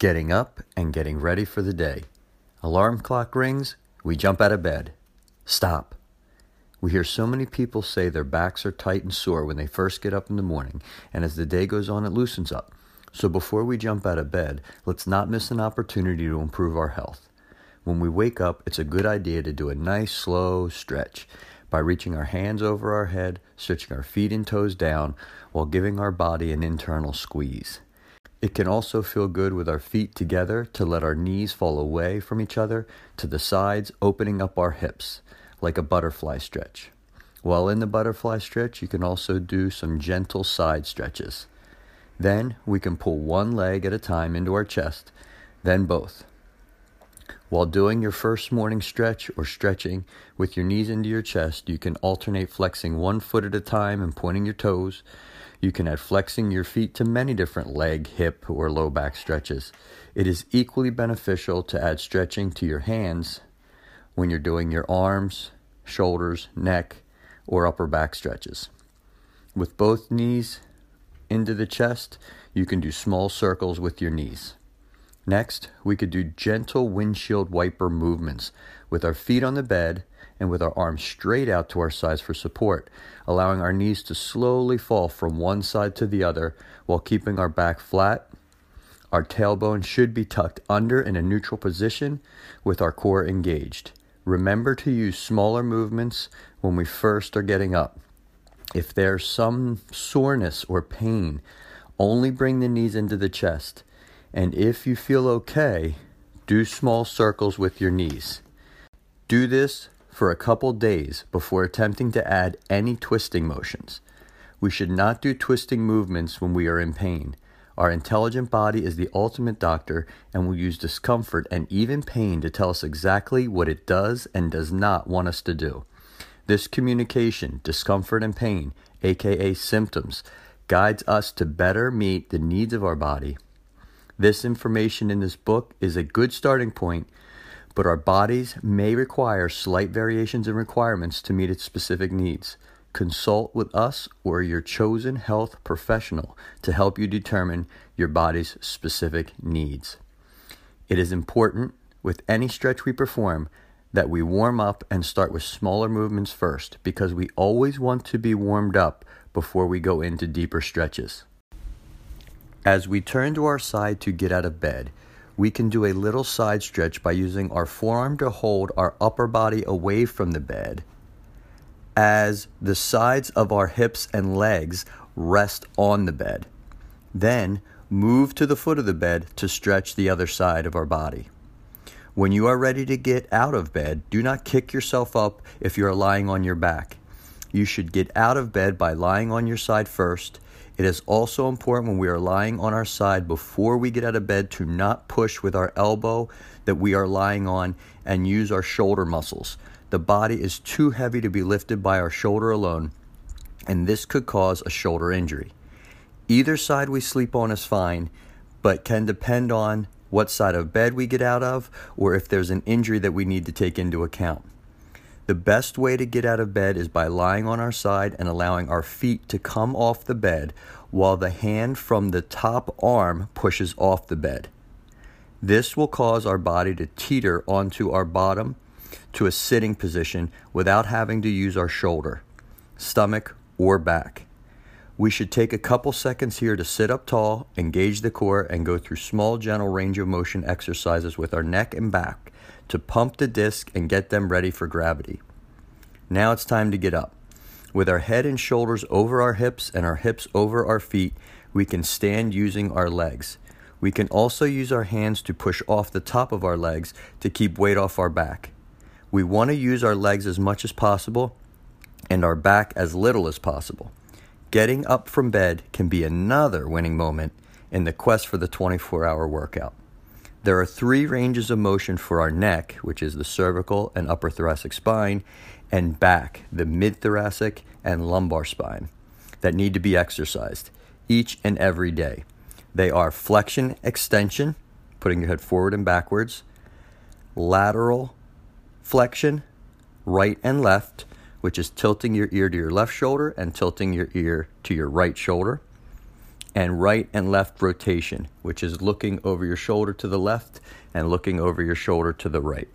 Getting up and getting ready for the day. Alarm clock rings, we jump out of bed. Stop. We hear so many people say their backs are tight and sore when they first get up in the morning, and as the day goes on, it loosens up. So before we jump out of bed, let's not miss an opportunity to improve our health. When we wake up, it's a good idea to do a nice slow stretch by reaching our hands over our head, stretching our feet and toes down, while giving our body an internal squeeze. It can also feel good with our feet together to let our knees fall away from each other to the sides, opening up our hips like a butterfly stretch. While in the butterfly stretch, you can also do some gentle side stretches. Then we can pull one leg at a time into our chest, then both. While doing your first morning stretch or stretching with your knees into your chest, you can alternate flexing one foot at a time and pointing your toes you can add flexing your feet to many different leg, hip, or low back stretches. It is equally beneficial to add stretching to your hands when you're doing your arms, shoulders, neck, or upper back stretches. With both knees into the chest, you can do small circles with your knees. Next, we could do gentle windshield wiper movements with our feet on the bed and with our arms straight out to our sides for support, allowing our knees to slowly fall from one side to the other while keeping our back flat. Our tailbone should be tucked under in a neutral position with our core engaged. Remember to use smaller movements when we first are getting up. If there's some soreness or pain, only bring the knees into the chest. And if you feel okay, do small circles with your knees. Do this for a couple days before attempting to add any twisting motions. We should not do twisting movements when we are in pain. Our intelligent body is the ultimate doctor and will use discomfort and even pain to tell us exactly what it does and does not want us to do. This communication, discomfort and pain, aka symptoms, guides us to better meet the needs of our body. This information in this book is a good starting point but our bodies may require slight variations in requirements to meet its specific needs. Consult with us or your chosen health professional to help you determine your body's specific needs. It is important with any stretch we perform that we warm up and start with smaller movements first because we always want to be warmed up before we go into deeper stretches. As we turn to our side to get out of bed, we can do a little side stretch by using our forearm to hold our upper body away from the bed as the sides of our hips and legs rest on the bed. Then move to the foot of the bed to stretch the other side of our body. When you are ready to get out of bed, do not kick yourself up if you are lying on your back. You should get out of bed by lying on your side first it is also important when we are lying on our side before we get out of bed to not push with our elbow that we are lying on and use our shoulder muscles. The body is too heavy to be lifted by our shoulder alone, and this could cause a shoulder injury. Either side we sleep on is fine, but can depend on what side of bed we get out of or if there's an injury that we need to take into account. The best way to get out of bed is by lying on our side and allowing our feet to come off the bed while the hand from the top arm pushes off the bed. This will cause our body to teeter onto our bottom to a sitting position without having to use our shoulder, stomach, or back. We should take a couple seconds here to sit up tall, engage the core, and go through small, gentle range of motion exercises with our neck and back to pump the disc and get them ready for gravity. Now it's time to get up. With our head and shoulders over our hips and our hips over our feet, we can stand using our legs. We can also use our hands to push off the top of our legs to keep weight off our back. We want to use our legs as much as possible and our back as little as possible. Getting up from bed can be another winning moment in the quest for the 24 hour workout. There are three ranges of motion for our neck, which is the cervical and upper thoracic spine, and back, the mid thoracic and lumbar spine, that need to be exercised each and every day. They are flexion extension, putting your head forward and backwards, lateral flexion, right and left, which is tilting your ear to your left shoulder and tilting your ear to your right shoulder, and right and left rotation, which is looking over your shoulder to the left and looking over your shoulder to the right.